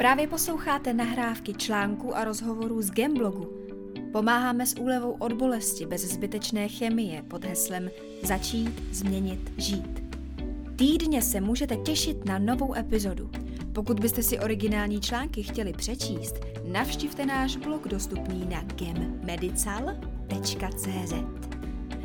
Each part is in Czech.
Právě posloucháte nahrávky článků a rozhovorů z Gemblogu. Pomáháme s úlevou od bolesti bez zbytečné chemie pod heslem Začít, změnit, žít. Týdně se můžete těšit na novou epizodu. Pokud byste si originální články chtěli přečíst, navštivte náš blog dostupný na gemmedical.cz.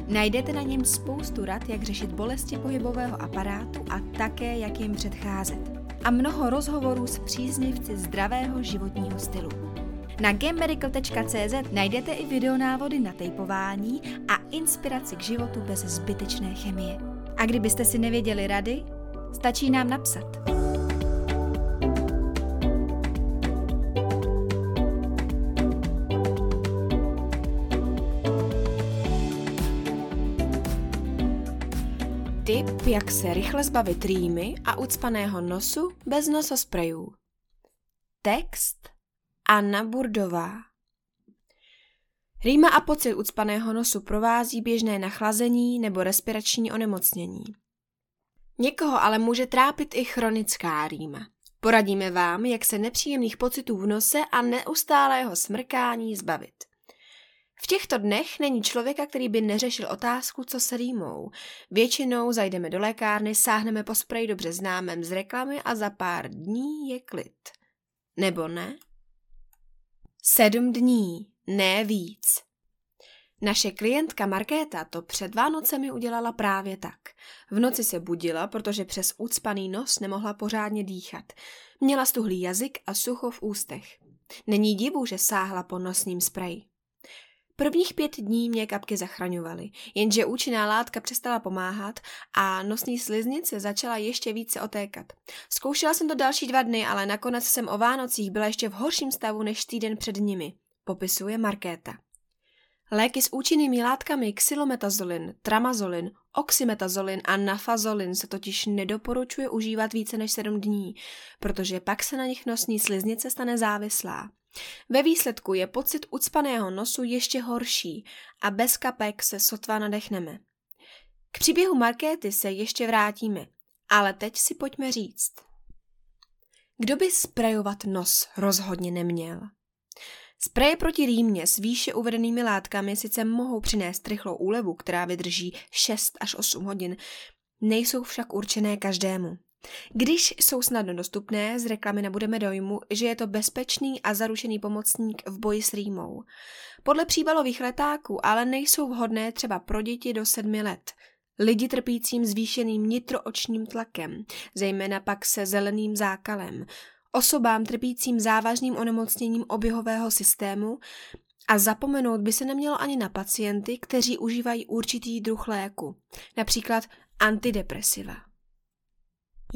Najdete na něm spoustu rad, jak řešit bolesti pohybového aparátu a také, jak jim předcházet. A mnoho rozhovorů s příznivci zdravého životního stylu. Na gammedical.cz najdete i videonávody na tejpování a inspiraci k životu bez zbytečné chemie. A kdybyste si nevěděli rady, stačí nám napsat. Tip, jak se rychle zbavit rýmy a ucpaného nosu bez nososprejů. Text Anna Burdová Rýma a pocit ucpaného nosu provází běžné nachlazení nebo respirační onemocnění. Někoho ale může trápit i chronická rýma. Poradíme vám, jak se nepříjemných pocitů v nose a neustálého smrkání zbavit. V těchto dnech není člověka, který by neřešil otázku, co se rýmou. Většinou zajdeme do lékárny, sáhneme po spreji dobře známém z reklamy a za pár dní je klid. Nebo ne? Sedm dní, ne víc. Naše klientka Markéta to před Vánocemi udělala právě tak. V noci se budila, protože přes ucpaný nos nemohla pořádně dýchat. Měla stuhlý jazyk a sucho v ústech. Není divu, že sáhla po nosním spreji. Prvních pět dní mě kapky zachraňovaly, jenže účinná látka přestala pomáhat a nosní sliznice začala ještě více otékat. Zkoušela jsem to další dva dny, ale nakonec jsem o Vánocích byla ještě v horším stavu než týden před nimi, popisuje Markéta. Léky s účinnými látkami xylometazolin, tramazolin, oxymetazolin a nafazolin se totiž nedoporučuje užívat více než 7 dní, protože pak se na nich nosní sliznice stane závislá. Ve výsledku je pocit ucpaného nosu ještě horší a bez kapek se sotva nadechneme. K příběhu Markéty se ještě vrátíme, ale teď si pojďme říct. Kdo by sprejovat nos rozhodně neměl? Spreje proti rýmě s výše uvedenými látkami sice mohou přinést rychlou úlevu, která vydrží 6 až 8 hodin, nejsou však určené každému. Když jsou snadno dostupné, z reklamy nebudeme dojmu, že je to bezpečný a zaručený pomocník v boji s rýmou. Podle příbalových letáků ale nejsou vhodné třeba pro děti do sedmi let. Lidi trpícím zvýšeným nitroočním tlakem, zejména pak se zeleným zákalem, osobám trpícím závažným onemocněním oběhového systému a zapomenout by se nemělo ani na pacienty, kteří užívají určitý druh léku, například antidepresiva.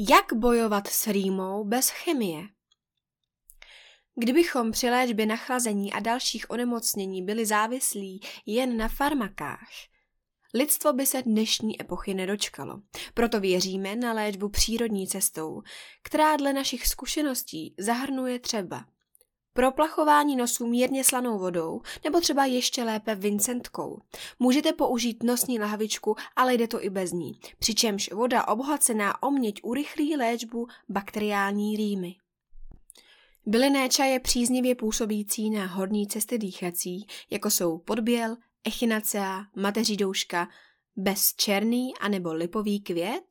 Jak bojovat s rýmou bez chemie? Kdybychom při léčbě nachlazení a dalších onemocnění byli závislí jen na farmakách, lidstvo by se dnešní epochy nedočkalo. Proto věříme na léčbu přírodní cestou, která dle našich zkušeností zahrnuje třeba Proplachování nosů mírně slanou vodou nebo třeba ještě lépe vincentkou. Můžete použít nosní lahvičku, ale jde to i bez ní, přičemž voda obohacená o měď urychlí léčbu bakteriální rýmy. Bylinné čaje příznivě působící na horní cesty dýchací, jako jsou podběl, echinacea, mateří douška, bezčerný anebo lipový květ,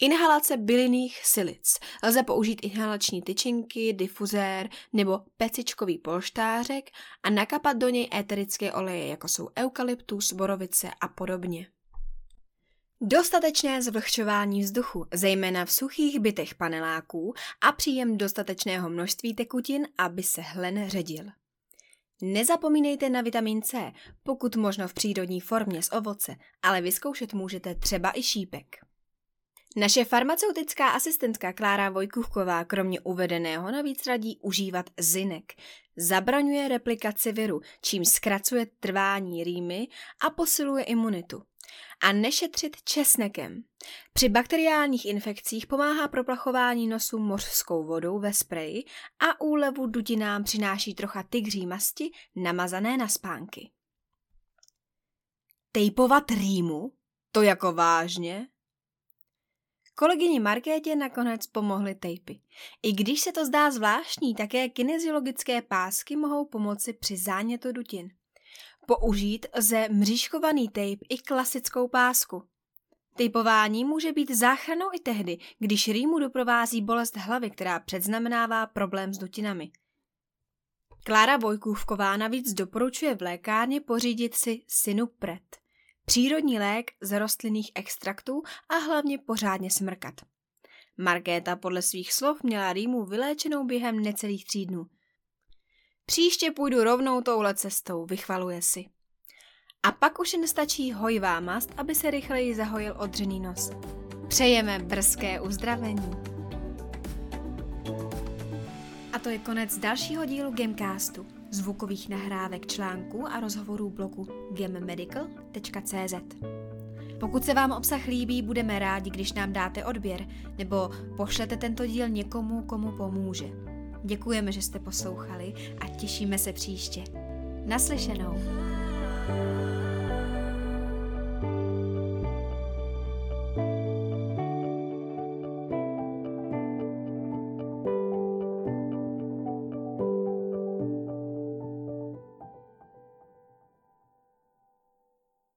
Inhalace bylinných silic. Lze použít inhalační tyčinky, difuzér nebo pecičkový polštářek a nakapat do něj éterické oleje, jako jsou eukalyptus, borovice a podobně. Dostatečné zvlhčování vzduchu, zejména v suchých bytech paneláků a příjem dostatečného množství tekutin, aby se hlen ředil. Nezapomínejte na vitamin C, pokud možno v přírodní formě z ovoce, ale vyzkoušet můžete třeba i šípek. Naše farmaceutická asistentka Klára Vojkuchková kromě uvedeného navíc radí užívat zinek. Zabraňuje replikaci viru, čím zkracuje trvání rýmy a posiluje imunitu. A nešetřit česnekem. Při bakteriálních infekcích pomáhá proplachování nosu mořskou vodou ve spreji a úlevu dudinám přináší trocha tygří masti namazané na spánky. Tejpovat rýmu? To jako vážně? Kolegyni Markétě nakonec pomohly tejpy. I když se to zdá zvláštní, také kineziologické pásky mohou pomoci při zánětu dutin. Použít lze mřížkovaný tejp i klasickou pásku. Tejpování může být záchranou i tehdy, když rýmu doprovází bolest hlavy, která předznamenává problém s dutinami. Klára Vojkůvková navíc doporučuje v lékárně pořídit si Sinupret, přírodní lék z rostlinných extraktů a hlavně pořádně smrkat. Markéta podle svých slov měla rýmu vyléčenou během necelých tří dnů. Příště půjdu rovnou touhle cestou, vychvaluje si. A pak už nestačí hojivá mast, aby se rychleji zahojil odřený nos. Přejeme brzké uzdravení. A to je konec dalšího dílu Gamecastu, zvukových nahrávek článků a rozhovorů blogu gammedical.cz. Pokud se vám obsah líbí, budeme rádi, když nám dáte odběr nebo pošlete tento díl někomu, komu pomůže. Děkujeme, že jste poslouchali a těšíme se příště. Naslyšenou. thank you